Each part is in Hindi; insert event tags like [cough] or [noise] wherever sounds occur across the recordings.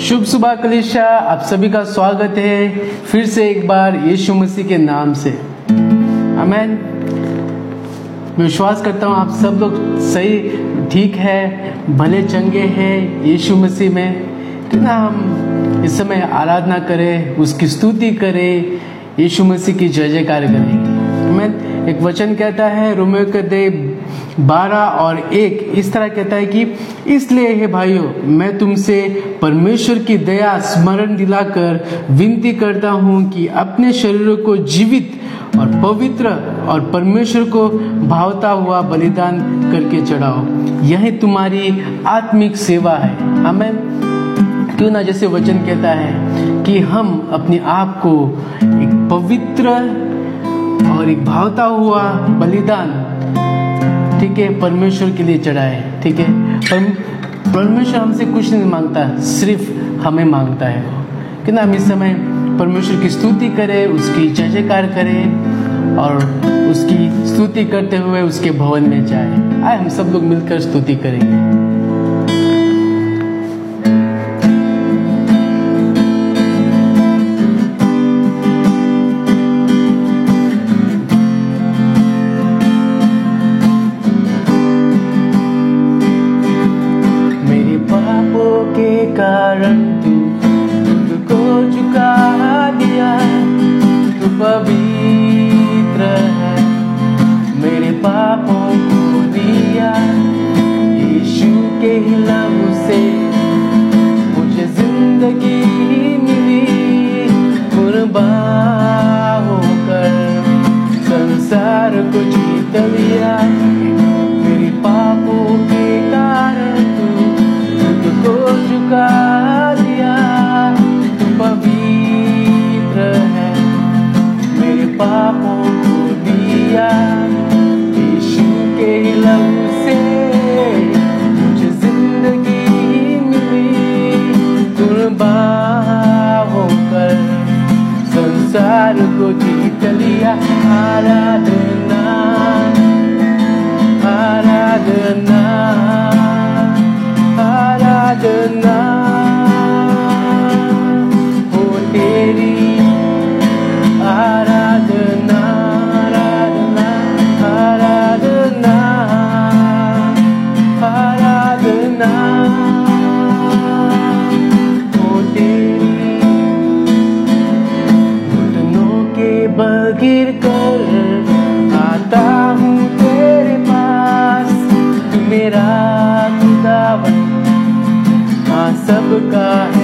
शुभ सुबह, कलिशा। आप सभी का स्वागत है फिर से एक बार यीशु मसीह के नाम से। अमेन विश्वास करता हूँ आप सब लोग सही, ठीक है, भले चंगे हैं यीशु मसीह में। क्यों ना हम इस समय आराधना करें, उसकी स्तुति करें, यीशु मसीह की जय जयकार करें। मैं एक वचन कहता है, रोमियो के दे बारह और एक इस तरह कहता है कि, इसलिए हे भाइयों, मैं तुमसे परमेश्वर की दया, स्मरण दिलाकर विनती करता हूँ कि अपने शरीरों को जीवित और पवित्र और परमेश्वर को भावता हुआ बलिदान करके चढ़ाओ। यही तुम्हारी आत्मिक सेवा है। हमें क्यों ना जैसे वचन कहता है कि हम अपने आप को एक पवित्र और एक भावता हुआ बलिदान ठीक है, परमेश्वर के लिए चढ़ाए, ठीक है? परमेश्वर हमसे कुछ नहीं माँगता, सिर्फ़ हमें माँगता है। कि ना, हम इस समय परमेश्वर की स्तुति करें, उसकी जय जयकार करें और उसकी स्तुति करते हुए उसके भवन में जाए। आए, हम सब लोग मिलकर स्तुति करेंगे। संसार को जीत हाँ। सबका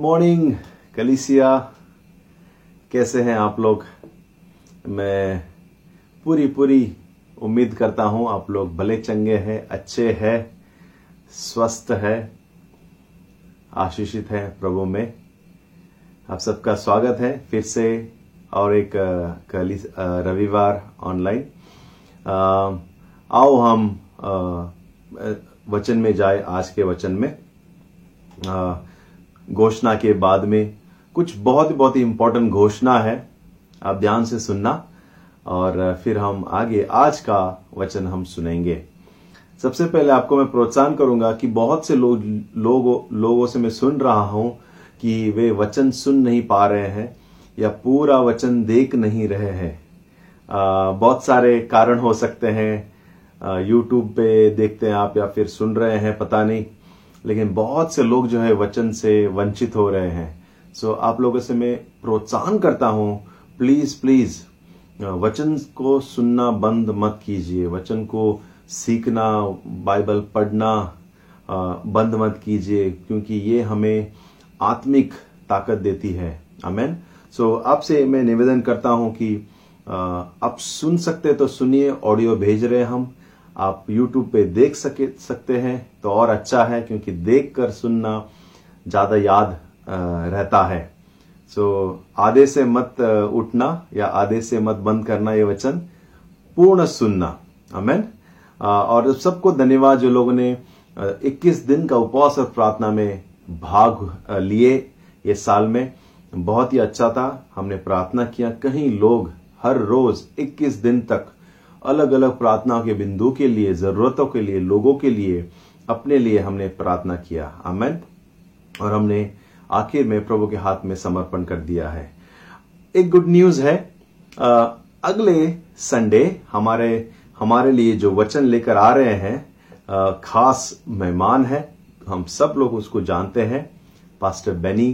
मॉर्निंग कलिसिया। कैसे हैं आप लोग? मैं पूरी पूरी उम्मीद करता हूँ आप लोग भले चंगे हैं, अच्छे हैं। स्वस्थ है, आशीषित है प्रभु में। आप सबका स्वागत है फिर से और एक कली रविवार ऑनलाइन आओ हम वचन में जाए, आज के वचन में। घोषणा के बाद में कुछ बहुत ही बहुत ही इंपॉर्टेंट घोषणा है, आप ध्यान से सुनना और फिर हम आगे, आज का वचन हम सुनेंगे। सबसे पहले आपको मैं प्रोत्साहन करूँगा कि बहुत से लोग लोगों लोगों से मैं सुन रहा हूँ कि वे वचन सुन नहीं पा रहे हैं या पूरा वचन देख नहीं रहे हैं। बहुत सारे कारण हो सकते हैं। यूट्यूब पे देखते हैं आप या फिर सुन रहे हैं पता नहीं। लेकिन बहुत से लोग जो है वचन से वंचित हो रहे हैं। सो so, आप लोगों से मैं प्रोत्साहन करता हूँ प्लीज़ प्लीज़ वचन को सुनना बंद मत कीजिए। वचन को सीखना बाइबल पढ़ना बंद मत कीजिए क्योंकि ये हमें आत्मिक ताकत देती है। अमेन सो so, आपसे मैं निवेदन करता हूँ कि आप सुन सकते तो सुनिए ऑडियो भेज रहे हम। आप YouTube पे देख सके सकते हैं तो और अच्छा है क्योंकि देख कर सुनना ज़्यादा याद रहता है। सो so, आधे से मत उठना या आधे से मत बंद करना ये वचन पूर्ण सुनना। अमेन और सबको धन्यवाद जो लोगों ने अ, 21 दिन का उपवास और प्रार्थना में भाग लिए ये साल में। बहुत ही अच्छा था हमने प्रार्थना किया। कहीं लोग हर रोज 21 दिन तक अलग अलग प्रार्थनाओं के बिंदु के लिए जरूरतों के लिए लोगों के लिए अपने लिए हमने प्रार्थना किया। अमेन और हमने आखिर में प्रभु के हाथ में समर्पण कर दिया है। एक गुड न्यूज़ है अ, अगले संडे हमारे हमारे लिए जो वचन लेकर आ रहे हैं खास मेहमान है। हम सब लोग उसको जानते हैं। Pastor Benny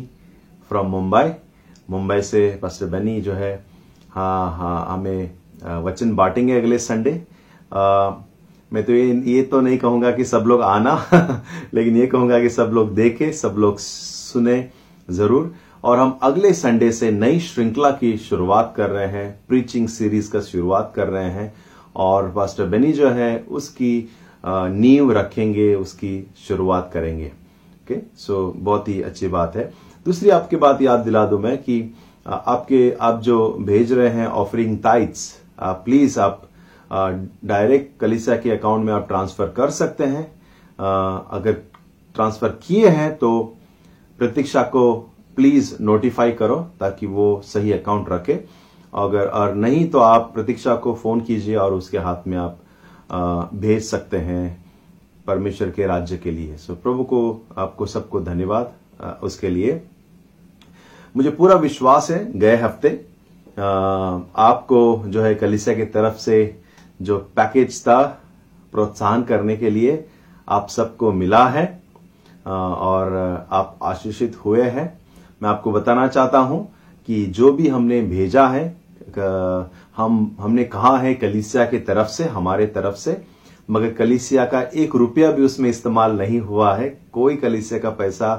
from Mumbai. Mumbai से पास्टर बेनी जो है हाँ हाँ हमें वचन बांटेंगे अगले संडे। मैं तो ये ये तो नहीं कहूँगा कि सब लोग आना, [laughs] लेकिन ये कहूँगा कि सब लोग देखे, सब लोग सुने ज़रूर। और हम अगले संडे से नई श्रृंखला की शुरुआत कर रहे हैं, प्रीचिंग सीरीज़ का शुरुआत कर रहे हैं। और पास्टर बेनी जो है, उसकी नींव रखेंगे, उसकी शुरुआत करेंगे। ओके सो बहुत ही अच्छी बात है। दूसरी आपकी बात याद दिला दूँ मैं कि आपके, आप जो भेज रहे हैं ऑफरिंग टाइट्स प्लीज़ आप डायरेक्ट कलिसा के अकाउंट में आप ट्रांसफ़र कर सकते हैं। अगर ट्रांसफ़र किए हैं तो प्रतीक्षा को प्लीज़ नोटिफाई करो ताकि वो सही अकाउंट रखे। अगर, और नहीं तो आप प्रतीक्षा को फ़ोन कीजिए और उसके हाथ में आप भेज सकते हैं परमेश्वर के राज्य के लिए। सो प्रभु को, आपको सबको धन्यवाद उसके लिए। मुझे पूरा विश्वास है, गए हफ़्ते आपको जो है कलिसिया की तरफ़ से जो पैकेज था प्रोत्साहन करने के लिए आप सबको मिला है और आप आशीषित हुए हैं। मैं आपको बताना चाहता हूँ कि जो भी हमने भेजा है हम हमने कहा है कलिसिया की तरफ़ से हमारे तरफ़ से मगर कलिसिया का एक रुपया भी उसमें इस्तेमाल नहीं हुआ है। कोई कलिसिया का पैसा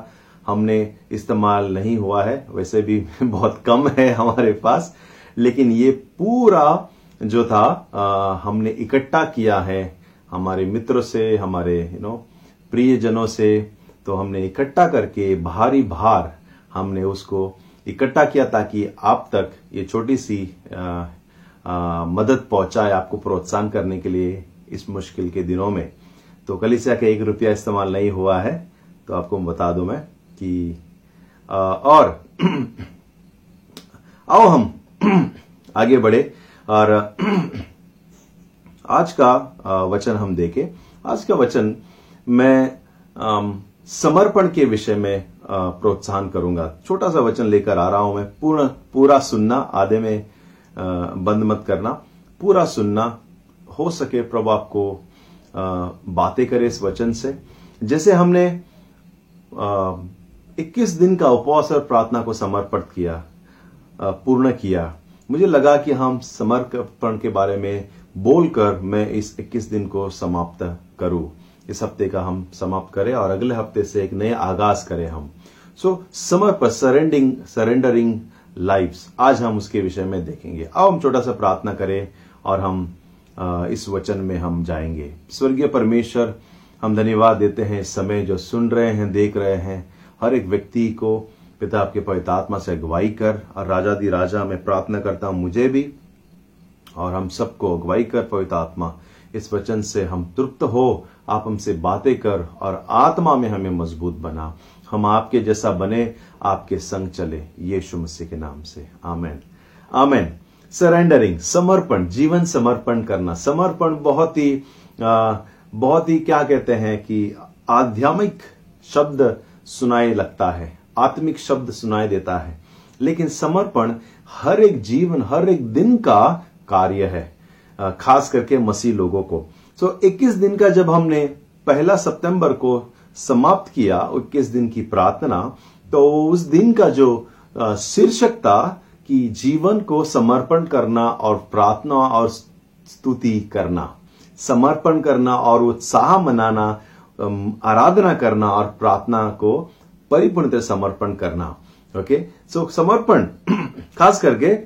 हमने इस्तेमाल नहीं हुआ है। वैसे भी [laughs] बहुत कम है हमारे पास लेकिन ये पूरा जो था अ, हमने इकट्ठा किया है हमारे मित्रों से हमारे यू नो प्रियजनों से तो हमने इकट्ठा करके भारी भार हमने उसको इकट्ठा किया ताकि आप तक ये छोटी सी अ, अ, मदद पहुँचाए आपको प्रोत्साहन करने के लिए इस मुश्किल के दिनों में। तो कलिसिया का एक रुपया इस्तेमाल नहीं हुआ है तो आपको बता दूँ मैं कि अ, और [clears throat] आओ हम [clears throat] आगे बढ़े और [clears throat] आज का वचन हम देखें। आज का वचन मैं समर्पण के विषय में प्रोत्साहन करूँगा। छोटा सा वचन लेकर आ रहा हूँ मैं। पूर्ण, पूरा सुनना, आधे में बंद मत करना। पूरा सुनना, हो सके प्रभु आपको बातें करे इस वचन से। जैसे हमने इक्कीस दिन का उपवास और प्रार्थना को समर्पित किया पूर्ण किया। मुझे लगा कि हम समर्पण के बारे में बोलकर मैं इस 21 दिन को समाप्त करूँ। इस हफ़्ते का हम समाप्त करें और अगले हफ़्ते से एक नए आगाज़ करें हम। सो समर पर सरेंडिंग सरेंडरिंग लाइफ्स आज हम उसके विषय में देखेंगे। अब हम छोटा सा प्रार्थना करें और हम इस वचन में हम जाएँगे। स्वर्गीय परमेश्वर, हम धन्यवाद देते हैं इस समय जो सुन रहे हैं, देख रहे हैं। हर एक व्यक्ति को पिता आपके पवित्र आत्मा से अगुवाई कर और राजा दी राजा, मैं प्रार्थना करता हूँ मुझे भी और हम सबको अगुवाई कर पवित्र आत्मा। इस वचन से हम तृप्त हो आप हमसे बातें कर और आत्मा में हमें मज़बूत बना। हम आपके जैसा बने आपके संग चले। यीशु मसीह के नाम से। आमेन। आमेन। सरेंडरिंग समर्पण जीवन समर्पण करना। समर्पण बहुत ही आ, बहुत ही क्या कहते हैं कि आध्यात्मिक शब्द सुनाई लगता है। आत्मिक शब्द सुनाई देता है। लेकिन समर्पण हर एक जीवन हर एक दिन का कार्य है खास करके मसीह लोगों को। तो 21 दिन का जब हमने पहला सितंबर को समाप्त किया 21 दिन की प्रार्थना तो उस दिन का जो शीर्षक था कि जीवन को समर्पण करना और प्रार्थना और स्तुति करना। समर्पण करना और उत्साह मनाना आराधना करना और प्रार्थना को परिपूर्ण समर्पण करना। ओके? सो, समर्पण, [clears throat] खास करके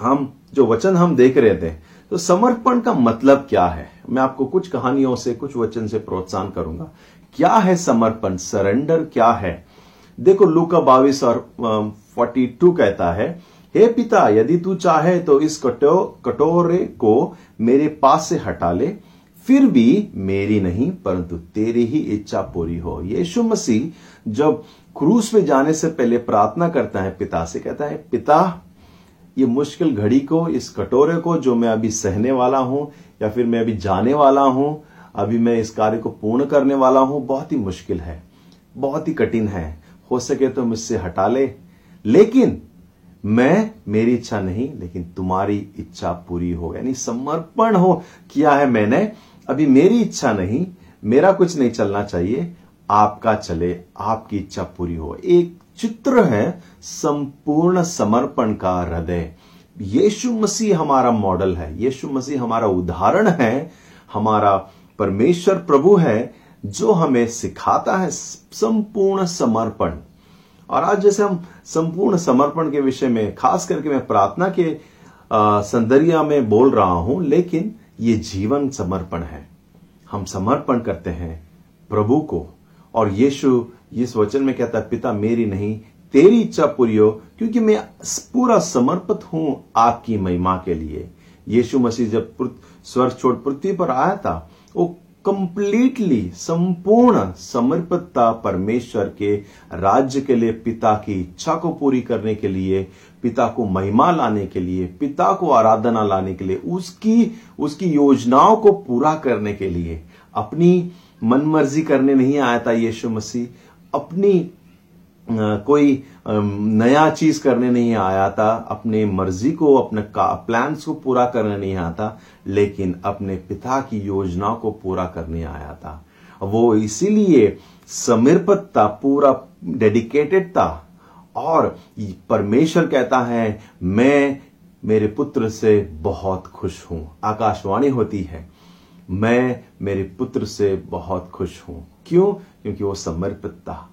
हम, जो वचन हम देख रहे थे तो समर्पण का मतलब क्या है? मैं आपको कुछ कहानियों से, कुछ वचन से प्रोत्साहन करूँगा। क्या है समर्पण? सरेंडर क्या है? देखो, लूका बाविस और फोर्टी टू कहता है, हे पिता, यदि तू चाहे तो इस कटो, कटोरे को मेरे पास से हटा ले। फिर भी मेरी नहीं, परंतु तेरी ही इच्छा पूरी हो। यीशु मसीह जब क्रूस पे जाने से पहले प्रार्थना करता है पिता से, कहता है, पिता, ये मुश्किल घड़ी को, इस कटोरे को जो मैं अभी सहने वाला हूँ या फिर मैं अभी जाने वाला हूँ, अभी मैं इस कार्य को पूर्ण करने वाला हूँ, बहुत ही मुश्किल है, बहुत ही कठिन है। हो सके तो मुझसे हटा ले। लेकिन मैं, मेरी इच्छा नहीं, लेकिन तुम्हारी इच्छा पूरी हो, यानी समर्पण हो, किया है मैंने। अभी मेरी इच्छा नहीं, मेरा कुछ नहीं चलना चाहिए, आपका चले, आपकी इच्छा पूरी हो। एक चित्र है, संपूर्ण समर्पण का हृदय। यीशु मसीह हमारा मॉडल है, यीशु मसीह हमारा उदाहरण है, हमारा परमेश्वर प्रभु है, जो हमें सिखाता है संपूर्ण समर्पण। और आज जैसे हम संपूर्ण समर्पण के विषय में, खास करके मैं प्रार्थना के संदरिया में बोल रहा हूँ, लेकिन ये जीवन समर्पण है। हम समर्पण करते हैं प्रभु को। और यीशु, इस वचन में कहता है, पिता मेरी नहीं तेरी इच्छा पूरी हो, क्योंकि मैं पूरा समर्पित हूँ आपकी महिमा के लिए। यीशु मसीह जब स्वर छोड़ पृथ्वी पर आया था, वो कंप्लीटली संपूर्ण समर्पितता परमेश्वर के राज्य के लिए, पिता की इच्छा को पूरी करने के लिए, पिता को महिमा लाने के लिए, पिता को आराधना लाने के लिए, उसकी उसकी योजनाओं को पूरा करने के लिए, अपनी मनमर्जी करने नहीं आया था यीशु मसीह। अपनी कोई नया चीज़ करने नहीं आया था, अपने मर्ज़ी को, अपने प्लान्स को पूरा करने नहीं आया था लेकिन अपने पिता की योजना को पूरा करने आया था। वो इसीलिए समर्पित था, पूरा डेडिकेटेड था और परमेश्वर कहता है, मैं, मेरे पुत्र से बहुत खुश हूँ। आकाशवाणी होती है, मैं मेरे पुत्र से बहुत खुश हूँ। क्यों? क्योंकि वो समर्पित था।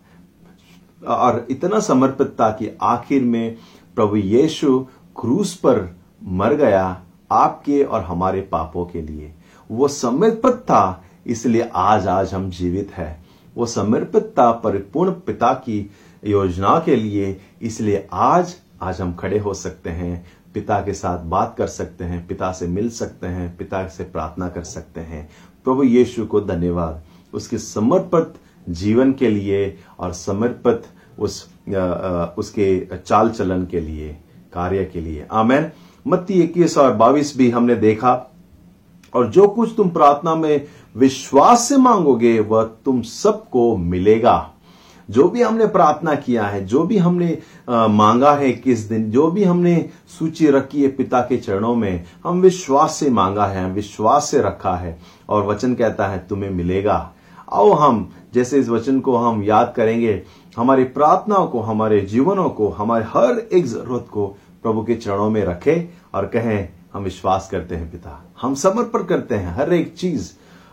और इतना समर्पित था कि आखिर में प्रभु यीशु क्रूस पर मर गया आपके और हमारे पापों के लिए। वो समर्पित था, इसलिए आज आज हम जीवित है। वो समर्पित था परिपूर्ण पिता की योजना के लिए, इसलिए आज आज हम खड़े हो सकते हैं, पिता के साथ बात कर सकते हैं, पिता से मिल सकते हैं, पिता से प्रार्थना कर सकते हैं। प्रभु यीशु को धन्यवाद। उसके समर्पित जीवन के लिए और समर्पित उस आ, आ, उसके चाल चलन के लिए कार्य के लिए। आमेन। मत्ती इक्कीस और बाईस भी हमने देखा। और जो कुछ तुम प्रार्थना में विश्वास से मांगोगे वह तुम सबको मिलेगा। जो भी हमने प्रार्थना किया है जो भी हमने आ, मांगा है किस दिन जो भी हमने सूची रखी है पिता के चरणों में हम विश्वास से मांगा है हम विश्वास से रखा है और वचन कहता है तुम्हें मिलेगा। आओ हम, जैसे इस वचन को हम याद करेंगे, हमारी प्रार्थनाओं को, हमारे जीवनों को, हमारे हर एक ज़रूरत को प्रभु के चरणों में रखें और कहें, हम विश्वास करते हैं पिता। हम समर्पण करते हैं हर एक चीज़।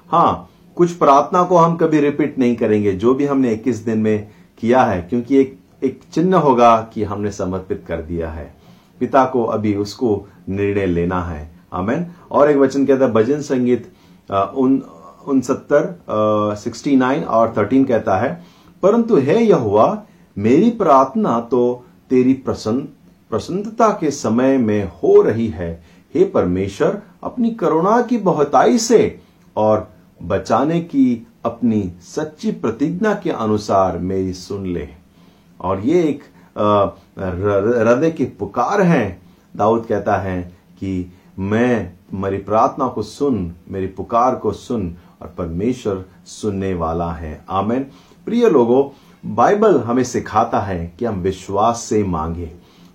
हाँ कुछ प्रार्थना को हम कभी रिपीट नहीं करेंगे, जो भी हमने 21 दिन में किया है, क्योंकि एक एक चिन्ह होगा कि हमने समर्पित कर दिया है। पिता को अभी उसको निर्णय लेना है। आमेन। और एक वचन कहता है भजन संगीत उन उनसत्तर सिक्सटी नाइन और थर्टीन कहता है, परंतु है यह हुआ मेरी प्रार्थना तो तेरी प्रसन्न, प्रसन्नता के समय में हो रही है। हे परमेश्वर, अपनी करुणा की बहुताई से और बचाने की अपनी सच्ची प्रतिज्ञा के अनुसार मेरी सुन ले। और ये एक हृदय की पुकार है। दाऊद कहता है कि मैं, मेरी प्रार्थना को सुन, मेरी पुकार को सुन और परमेश्वर सुनने वाला है। आमेन। प्रिय लोगों, बाइबल हमें सिखाता है कि हम विश्वास से मांगे।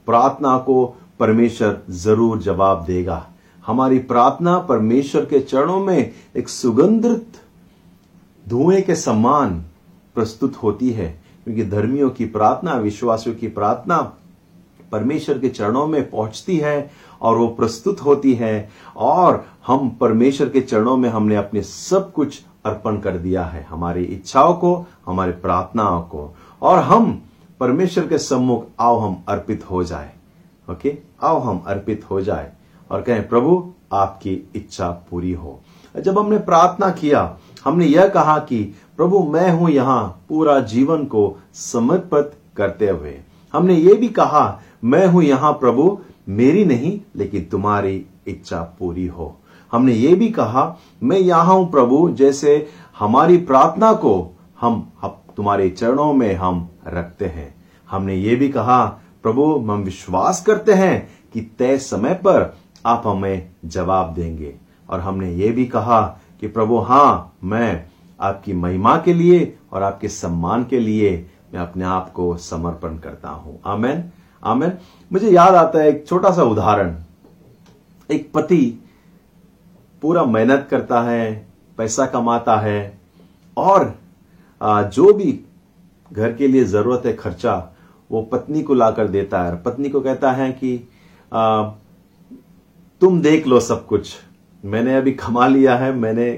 प्रार्थना को परमेश्वर ज़रूर जवाब देगा। हमारी प्रार्थना परमेश्वर के चरणों में एक सुगंधित धुएँ के समान प्रस्तुत होती है। क्योंकि धर्मियों की प्रार्थना, विश्वासियों की प्रार्थना परमेश्वर के चरणों में पहुँचती है और वो प्रस्तुत होती है और हम परमेश्वर के चरणों में हमने अपने सब कुछ अर्पण कर दिया है हमारी इच्छाओं को, हमारे प्रार्थनाओं को। और हम परमेश्वर के सम्मुख आओ हम अर्पित हो जाए। ओके? आओ हम अर्पित हो जाए और कहें, प्रभु, आपकी इच्छा पूरी हो। जब हमने प्रार्थना किया, हमने यह कहा कि, प्रभु, मैं हूँ यहाँ पूरा जीवन को समर्पित करते हुए। हमने ये भी कहा, मैं हूँ यहाँ प्रभु मेरी नहीं, लेकिन तुम्हारी इच्छा पूरी हो। हमने ये भी कहा, मैं यहाँ हूँ प्रभु, जैसे हमारी प्रार्थना को हम तुम्हारे चरणों में हम रखते हैं। हमने ये भी कहा, प्रभु, हम विश्वास करते हैं कि तय समय पर आप हमें जवाब देंगे। और हमने ये भी कहा कि प्रभु, हाँ, मैं आपकी महिमा के लिए और आपके सम्मान के लिए मैं अपने आप को समर्पण करता हूँ। आमेन। आमेन। मुझे याद आता है एक छोटा सा उदाहरण। एक पति पूरा मेहनत करता है पैसा कमाता है और जो भी घर के लिए ज़रूरत है खर्चा वो पत्नी को लाकर देता है। और पत्नी को कहता है कि आ, तुम देख लो सब कुछ। मैंने अभी कमा लिया है मैंने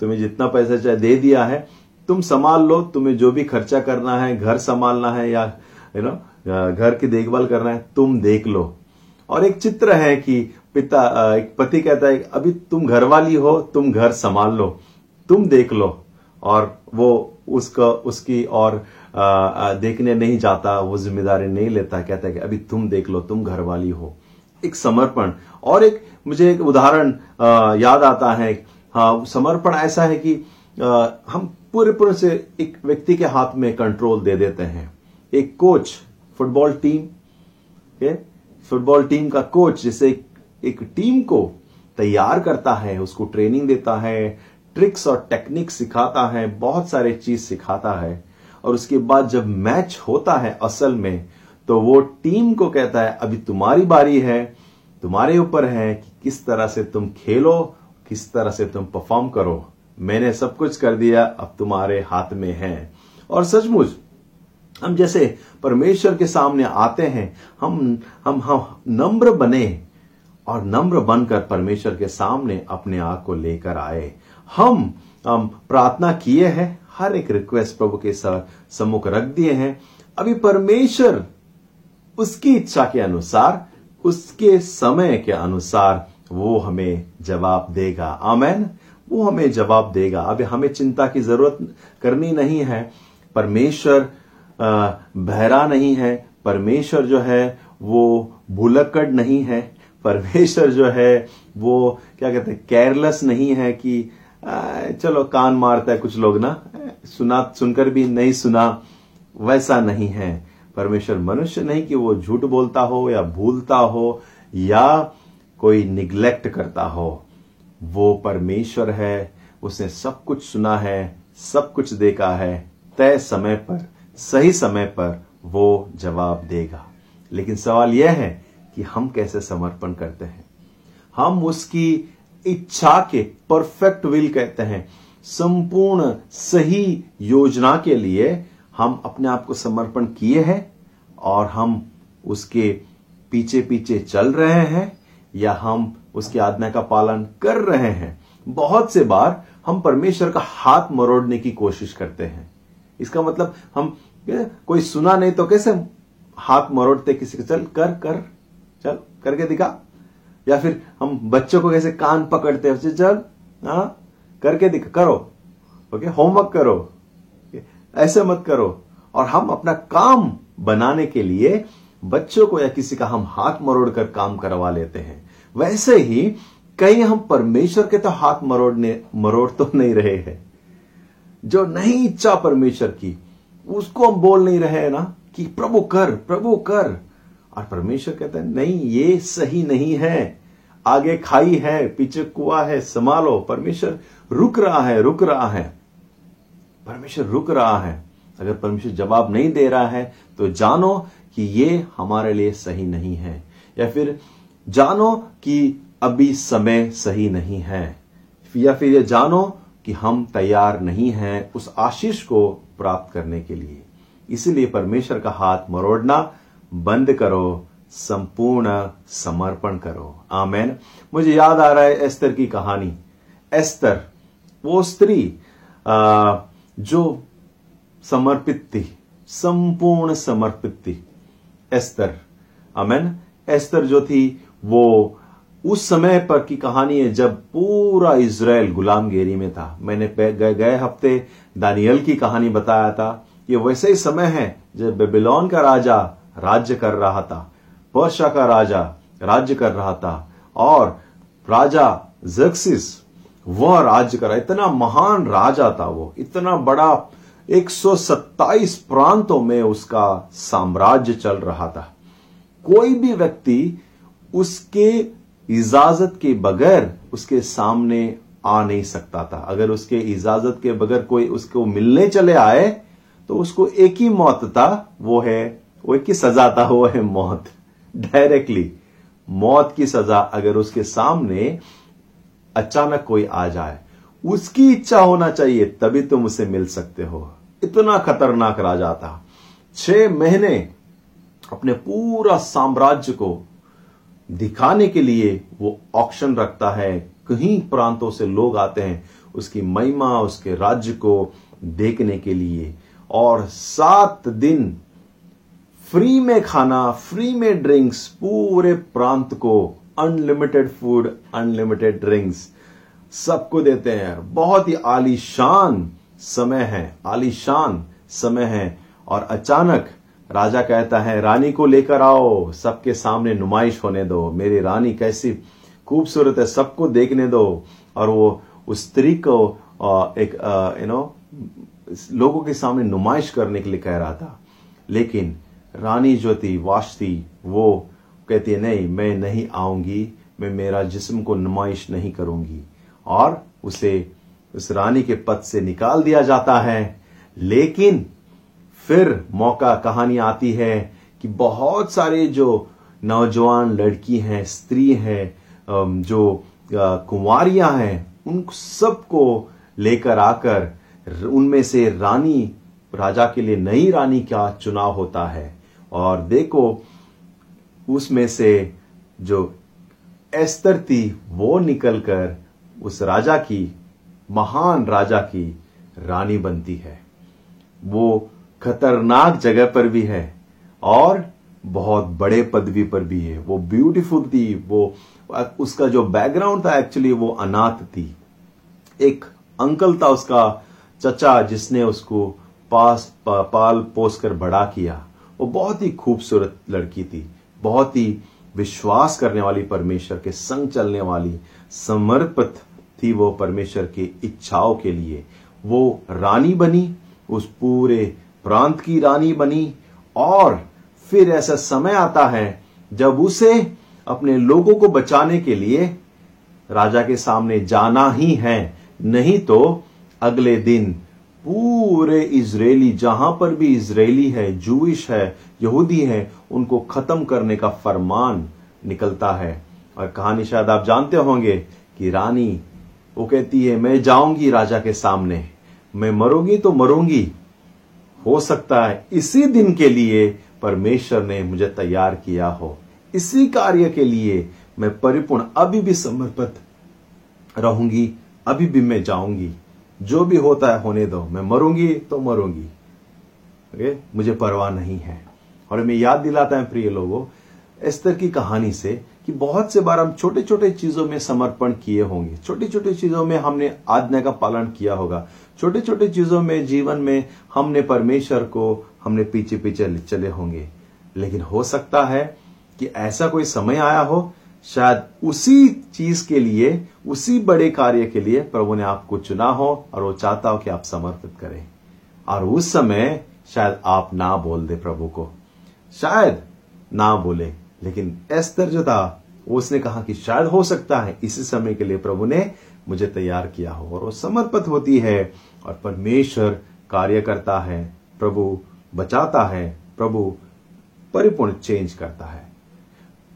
तुम्हें जितना पैसा चाहे दे दिया है। तुम संभाल लो तुम्हें जो भी खर्चा करना है घर संभालना है या यू नो घर की देखभाल करना है तुम देख लो। और एक चित्र है कि पिता एक पति कहता है अभी तुम घर वाली हो तुम घर संभाल लो तुम देख लो। और वो उसका उसकी और देखने नहीं जाता वो ज़िम्मेदारी नहीं लेता कहता है कि अभी तुम देख लो तुम घर वाली हो। एक समर्पण। और एक मुझे एक उदाहरण याद आता है। हाँ समर्पण ऐसा है कि अ, हम पूरे पूरे से एक व्यक्ति के हाथ में कंट्रोल दे देते हैं। एक कोच फुटबॉल टीम के फुटबॉल टीम का कोच जैसे एक, एक टीम को तैयार करता है उसको ट्रेनिंग देता है ट्रिक्स और टेक्निक सिखाता है बहुत सारे चीज़ सिखाता है और उसके बाद जब मैच होता है असल में तो वो टीम को कहता है अभी तुम्हारी बारी है तुम्हारे ऊपर है कि किस तरह से तुम खेलो किस तरह से तुम परफॉर्म करो। मैंने सब कुछ कर दिया अब तुम्हारे हाथ में है। और सचमुच हम जैसे परमेश्वर के सामने आते हैं, हम हम हम नम्र बने और नम्र बनकर परमेश्वर के सामने अपने आप को लेकर आए। हम हम प्रार्थना किए हैं, हर एक रिक्वेस्ट प्रभु के सम्मुख रख दिए हैं। अभी परमेश्वर उसकी इच्छा के अनुसार, उसके समय के अनुसार वो हमें जवाब देगा। आमेन। वो हमें जवाब देगा। अभी हमें चिंता की ज़रूरत करनी नहीं है। परमेश्वर बहरा नहीं है, परमेश्वर जो है, वो भूलक्कड़ नहीं है। परमेश्वर जो है, वो, क्या कहते हैं केयरलेस नहीं है कि चलो कान मारता है कुछ लोग ना, सुना, सुनकर भी नहीं सुना, वैसा नहीं है। परमेश्वर मनुष्य नहीं कि वो झूठ बोलता हो या भूलता हो या कोई निग्लेक्ट करता हो। वो परमेश्वर है, उसने सब कुछ सुना है, सब कुछ देखा है, तय समय पर। सही समय पर वो जवाब देगा। लेकिन सवाल यह है कि हम कैसे समर्पण करते हैं? हम उसकी इच्छा के परफेक्ट विल कहते हैं। संपूर्ण सही योजना के लिए हम अपने आप को समर्पण किए हैं और हम उसके पीछे पीछे चल रहे हैं या हम उसकी आज्ञा का पालन कर रहे हैं। बहुत से बार हम परमेश्वर का हाथ मरोड़ने की कोशिश करते हैं। इसका मतलब हम कोई सुना नहीं तो कैसे हाथ मरोड़ते किसी को? चल, कर कर, चल, करके दिखा। या फिर हम बच्चों को कैसे कान पकड़ते हैं? चल हाँ करके दिखा, करो। ओके, होमवर्क करो। ऐसे मत करो। और हम अपना काम बनाने के लिए बच्चों को या किसी का हम हाथ मरोड़ कर काम करवा लेते हैं। वैसे ही कहीं हम परमेश्वर के तो हाथ मरोड़ने, मरोड़ तो नहीं रहे हैं। जो नहीं इच्छा परमेश्वर की उसको हम बोल नहीं रहे ना कि प्रभु कर प्रभु कर। और परमेश्वर कहते हैं, नहीं, ये सही नहीं है। आगे खाई है, पीछे कुआ है, संभालो। परमेश्वर रुक रहा है, रुक रहा है। परमेश्वर रुक रहा है। अगर परमेश्वर जवाब नहीं दे रहा है तो जानो कि ये हमारे लिए सही नहीं है। या फिर जानो कि अभी समय सही नहीं है। या फिर ये जानो कि हम तैयार नहीं हैं उस आशीष को प्राप्त करने के लिए। इसलिए परमेश्वर का हाथ मरोड़ना, बंद करो, संपूर्ण समर्पण करो। आमेन। मुझे याद आ रहा है एस्तर की कहानी। एस्तर, वो स्त्री जो समर्पित थी, संपूर्ण समर्पित थी। एस्तर, आमेन। एस्तर जो थी, वो उस समय पर की कहानी है जब पूरा इसराइल गुलामगिरी में था। मैंने गए, गए हफ़्ते दानियल की कहानी बताया था ये वैसे ही समय है जब बेबीलोन का राजा राज्य कर रहा था पर्शा का राजा राज्य कर रहा था और राजा जक्सिस वह राज्य कर रहा इतना महान राजा था वो। इतना बड़ा 127 प्रांतों में उसका साम्राज्य चल रहा था। कोई भी व्यक्ति उसके इजाज़त के बगैर उसके सामने आ नहीं सकता था। अगर उसके इजाज़त के बगैर कोई उसको मिलने चले आए तो उसको एक ही मौत था, वो है, वो एक ही सजा था, वो है मौत। डायरेक्टली मौत की सजा अगर उसके सामने अचानक कोई आ जाए, उसकी इच्छा होना चाहिए, तभी तुम उसे मिल सकते हो। इतना खतरनाक राजा था। छह महीने अपने पूरा साम्राज्य को दिखाने के लिए वो ऑक्शन रखता है। कहीं प्रांतों से लोग आते हैं, उसकी महिमा, उसके राज्य को देखने के लिए। और सात दिन फ्री में खाना, फ्री में ड्रिंक्स पूरे प्रांत को अनलिमिटेड फ़ूड अनलिमिटेड ड्रिंक्स सबको देते हैं। बहुत ही आलीशान समय है, आलीशान समय है। और अचानक राजा कहता है, रानी को लेकर आओ, सबके सामने नुमाइश होने दो। मेरी रानी कैसी खूबसूरत है, सबको देखने दो। और वो उस स्त्री को एक यू नो लोगों के सामने नुमाइश करने के लिए कह रहा था। लेकिन रानी जो थी वाशती वो कहती है, नहीं, मैं नहीं आऊँगी, मैं मेरा जिस्म को नुमाइश नहीं करूँगी। और उसे उस रानी के पद से निकाल दिया जाता है। लेकिन फिर मौका कहानी आती है कि बहुत सारे जो नौजवान लड़की हैं, स्त्री हैं जो कुंवारियाँ हैं, उन सबको लेकर आकर उनमें से रानी, राजा के लिए नई रानी का चुनाव होता है। और देखो, उसमें से जो एस्तर थी, वो निकलकर उस राजा की, महान राजा की रानी बनती है। वो खतरनाक जगह पर भी है और बहुत बड़े पदवी पर भी है। वो ब्यूटीफुल थी वो उसका जो बैकग्राउंड था एक्चुअली वो अनाथ थी। एक अंकल था उसका चचा जिसने उसको पास पा, पाल पोस कर बड़ा किया। वो बहुत ही खूबसूरत लड़की थी। बहुत ही विश्वास करने वाली परमेश्वर के संग चलने वाली समर्पित थी वो परमेश्वर की इच्छाओं के लिए। वो रानी बनी उस पूरे प्रांत की रानी बनी और फिर ऐसा समय आता है जब उसे अपने लोगों को बचाने के लिए राजा के सामने जाना ही है। नहीं तो अगले दिन पूरे इजरायली, जहाँ पर भी इजरायली है जूश है, यहूदी है, उनको खत्म करने का फरमान निकलता है। और कहानी शायद आप जानते होंगे कि रानी वो कहती है, मैं जाऊँगी राजा के सामने। मैं मरूँगी तो मरूँगी हो सकता है इसी दिन के लिए परमेश्वर ने मुझे तैयार किया हो। इसी कार्य के लिए मैं परिपूर्ण अभी भी समर्पित रहूँगी, अभी भी मैं जाऊँगी। जो भी होता है होने दो, मैं मरूँगी तो मरूँगी। ओके? मुझे परवाह नहीं है। और हमें याद दिलाता है प्रिय लोगों, एस्तर की कहानी से कि बहुत से बार हम छोटे छोटे चीज़ों में समर्पण किए होंगे। छोटी छोटी चीज़ों में हमने आज्ञा का पालन किया होगा। छोटे छोटे चीज़ों में जीवन में हमने परमेश्वर को हमने पीछे पीछे चले होंगे। लेकिन हो सकता है कि ऐसा कोई समय आया हो, शायद उसी चीज़ के लिए, उसी बड़े कार्य के लिए प्रभु ने आपको चुना हो और वो चाहता हो कि आप समर्पित करें। और उस समय शायद आप ना बोल दे प्रभु को। शायद ना बोले, लेकिन एस्तर जो था उसने कहा कि शायद हो सकता है इसी समय के लिए प्रभु ने मुझे तैयार किया हो और वो समर्पित होती है और परमेश्वर कार्य करता है, प्रभु बचाता है, प्रभु परिपूर्ण चेंज करता है।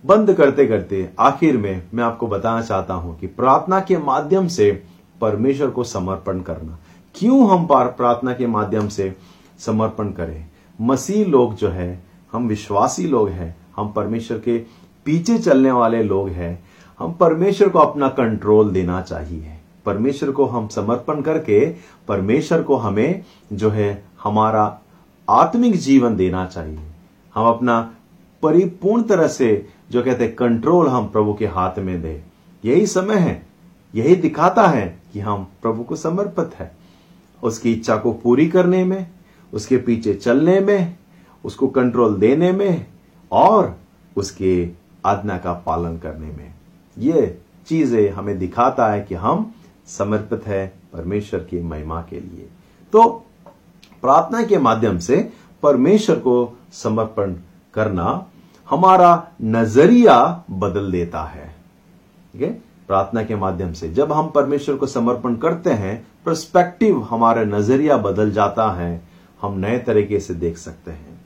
बंद करते करते आखिर में मैं आपको बताना चाहता हूँ कि प्रार्थना के माध्यम से परमेश्वर को समर्पण करना। क्यों हम प्रार्थना के माध्यम से समर्पण करें? मसीह लोग जो है, हम विश्वासी लोग हैं, हम परमेश्वर के पीछे चलने वाले लोग हैं, हम परमेश्वर को अपना कंट्रोल देना चाहिए। परमेश्वर को हम समर्पण करके, परमेश्वर को हमें जो है हमारा आत्मिक जीवन देना चाहिए। हम अपना परिपूर्ण तरह से जो कहते हैं कंट्रोल हम प्रभु के हाथ में दे। यही समय है, यही दिखाता है कि हम प्रभु को समर्पित है। उसकी इच्छा को पूरी करने में, उसके पीछे चलने में, उसको कंट्रोल देने में और उसके आज्ञा का पालन करने में। ये चीज़ें हमें दिखाता है कि हम समर्पित है परमेश्वर की महिमा के लिए। तो प्रार्थना के माध्यम से परमेश्वर को समर्पण करना हमारा नज़रिया बदल देता है। ठीक है? प्रार्थना के माध्यम से जब हम परमेश्वर को समर्पण करते हैं परस्पेक्टिव हमारा नज़रिया बदल जाता है, हम नए तरीके से देख सकते हैं।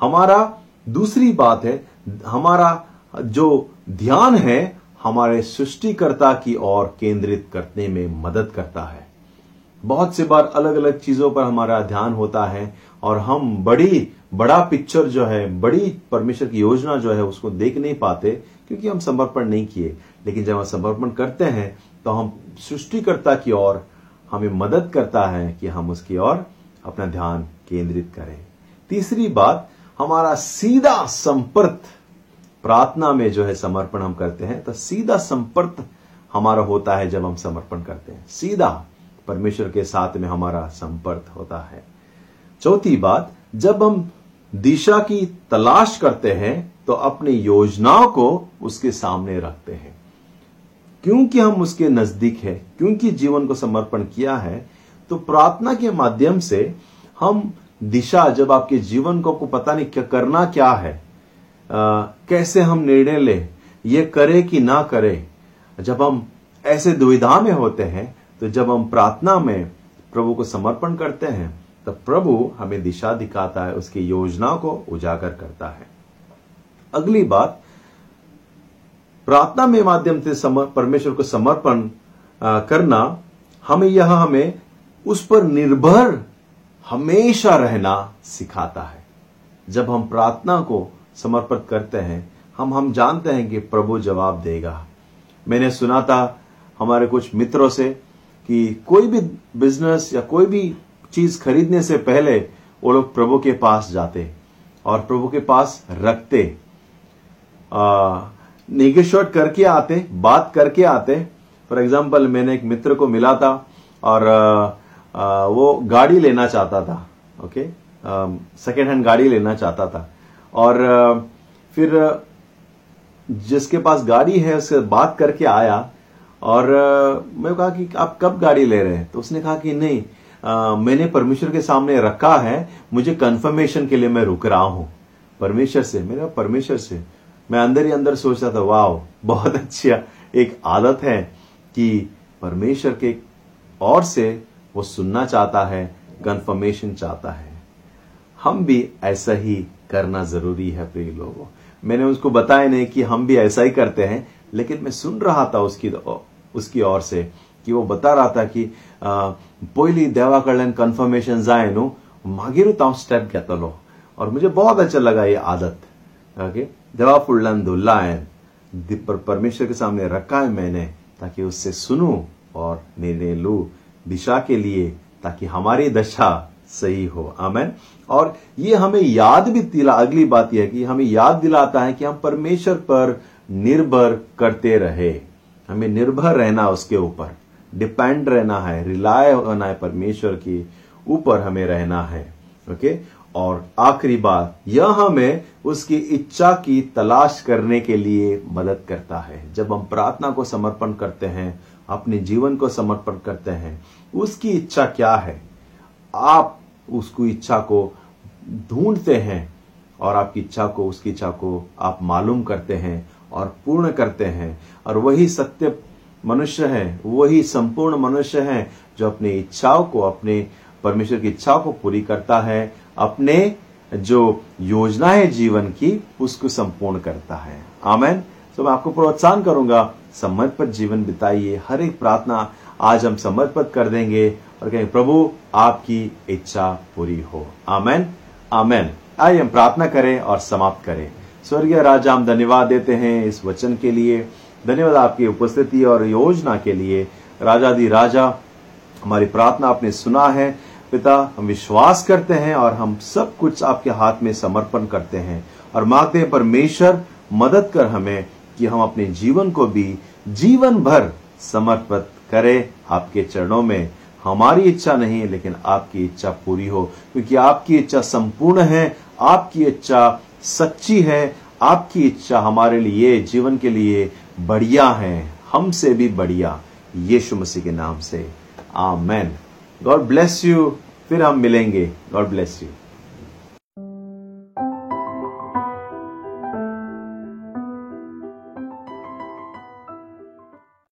हमारा दूसरी बात है, हमारा जो ध्यान है हमारे सृष्टिकर्ता की ओर केंद्रित करने में मदद करता है। बहुत से बार अलग अलग चीज़ों पर हमारा ध्यान होता है और हम बड़ी, बड़ा पिक्चर जो है, बड़ी परमेश्वर की योजना जो है उसको देख नहीं पाते क्योंकि हम समर्पण नहीं किए। लेकिन जब हम समर्पण करते हैं तो हम सृष्टिकर्ता की ओर हमें मदद करता है कि हम उसकी ओर अपना ध्यान केंद्रित करें। तीसरी बात, हमारा सीधा संपर्क प्रार्थना में जो है समर्पण हम करते हैं तो सीधा संपर्क हमारा होता है जब हम समर्पण करते हैं। सीधा परमेश्वर के साथ में हमारा संपर्क होता है। चौथी बात जब हम दिशा की तलाश करते हैं तो अपनी योजनाओं को उसके सामने रखते हैं। क्योंकि हम उसके नज़दीक है क्योंकि जीवन को समर्पण किया है तो प्रार्थना के माध्यम से हम दिशा जब आपके जीवन को, पता नहीं क्या करना क्या है कैसे हम निर्णय ले? ये करे कि ना करे? जब हम ऐसे दुविधा में होते हैं तो जब हम प्रार्थना में प्रभु को समर्पण करते हैं तो प्रभु हमें दिशा दिखाता है, उसकी योजना को उजागर करता है। अगली बात, प्रार्थना में माध्यम से परमेश्वर को समर्पण करना, हमें यह हमें उस पर निर्भर हमेशा रहना सिखाता है। जब हम प्रार्थना को समर्पित करते हैं। हम हम जानते हैं कि प्रभु जवाब देगा। मैंने सुना था हमारे कुछ मित्रों से कि कोई भी बिज़नेस या कोई भी चीज़ खरीदने से पहले वो लोग प्रभु के पास जाते और प्रभु के पास रखते। निगेशोट करके आते बात करके आते। फॉर एग्ज़ाम्पल मैंने एक मित्र को मिला था और आ, आ, वो गाड़ी लेना चाहता था ओके सेकेंड हैंड गाड़ी लेना चाहता था। और फिर जिसके पास गाड़ी है उससे बात करके आया और मैं कहा कि आप कब गाड़ी ले रहे हैं? तो उसने कहा कि नहीं आ, मैंने परमेश्वर के सामने रखा है मुझे कंफर्मेशन के लिए मैं रुक रहा हूँ। परमेश्वर से मेरा परमेश्वर से। मैं अंदर ही अंदर सोचता था वाह बहुत अच्छा एक आदत है कि परमेश्वर के और से वो सुनना चाहता है कंफर्मेशन चाहता है। हम भी ऐसा ही करना ज़रूरी है प्रिय लोगों मैंने उसको बताया नहीं कि हम भी ऐसा ही करते हैं, लेकिन मैं सुन रहा था उसकी उसकी ओर से कि वो बता रहा था कि पोइली देवाकडल्यान कन्फर्मेशन जाए नु मागीर हांव स्टेप घेतलो। और मुझे बहुत अच्छा लगा ये आदत। ओके? देवा फुडल्यान धुल्ला है पर परमेश्वर के सामने रखा है मैंने, ताकि उससे सुनूं और निर्णय लू। दिशा के लिए, ताकि हमारी दशा सही हो। आमेन। और ये हमें याद भी दिला, अगली बात यह है कि हमें याद दिलाता है कि हम परमेश्वर पर निर्भर करते रहे। हमें निर्भर रहना उसके ऊपर। डिपेंड रहना है रिलाय होना है परमेश्वर के ऊपर हमें रहना है। ओके और आखिरी बात, यह हमें उसकी इच्छा की तलाश करने के लिए मदद करता है। जब हम प्रार्थना को समर्पण करते हैं, अपने जीवन को समर्पण करते हैं, उसकी इच्छा क्या है? आप उसको इच्छा को ढूंढते हैं और आपकी इच्छा को, उसकी इच्छा को आप मालूम करते हैं और पूर्ण करते हैं। और वही सत्य मनुष्य है, वही संपूर्ण मनुष्य है जो अपनी इच्छाओं को, अपने परमेश्वर की इच्छाओं को पूरी करता है, अपने जो योजना है जीवन की, उसको संपूर्ण करता है। आमेन। तो मैं आपको प्रोत्साहन करूँगा। समर्पित जीवन बिताइए, हर एक प्रार्थना आज हम समर्पित कर देंगे और कहें, प्रभु, आपकी इच्छा पूरी हो। आमेन आमेन। आइए हम प्रार्थना करें और समाप्त करें। स्वर्गीय राजा, हम धन्यवाद देते हैं इस वचन के लिए। धन्यवाद आपकी उपस्थिति और योजना के लिए। राजा दी राजा, हमारी प्रार्थना आपने सुना है। पिता, हम विश्वास करते हैं और हम सब कुछ आपके हाथ में समर्पण करते हैं। और मांगते हैं परमेश्वर, मदद कर हमें। कि हम अपने जीवन को भी जीवन भर समर्पित करें। आपके चरणों में हमारी इच्छा नहीं है लेकिन आपकी इच्छा पूरी हो, क्योंकि आपकी इच्छा संपूर्ण है, आपकी इच्छा सच्ची है, आपकी इच्छा हमारे लिए, जीवन के लिए बढ़िया है, हमसे भी बढ़िया, यीशु मसीह के नाम से। आमेन। God bless you. फिर हम मिलेंगे। God bless you.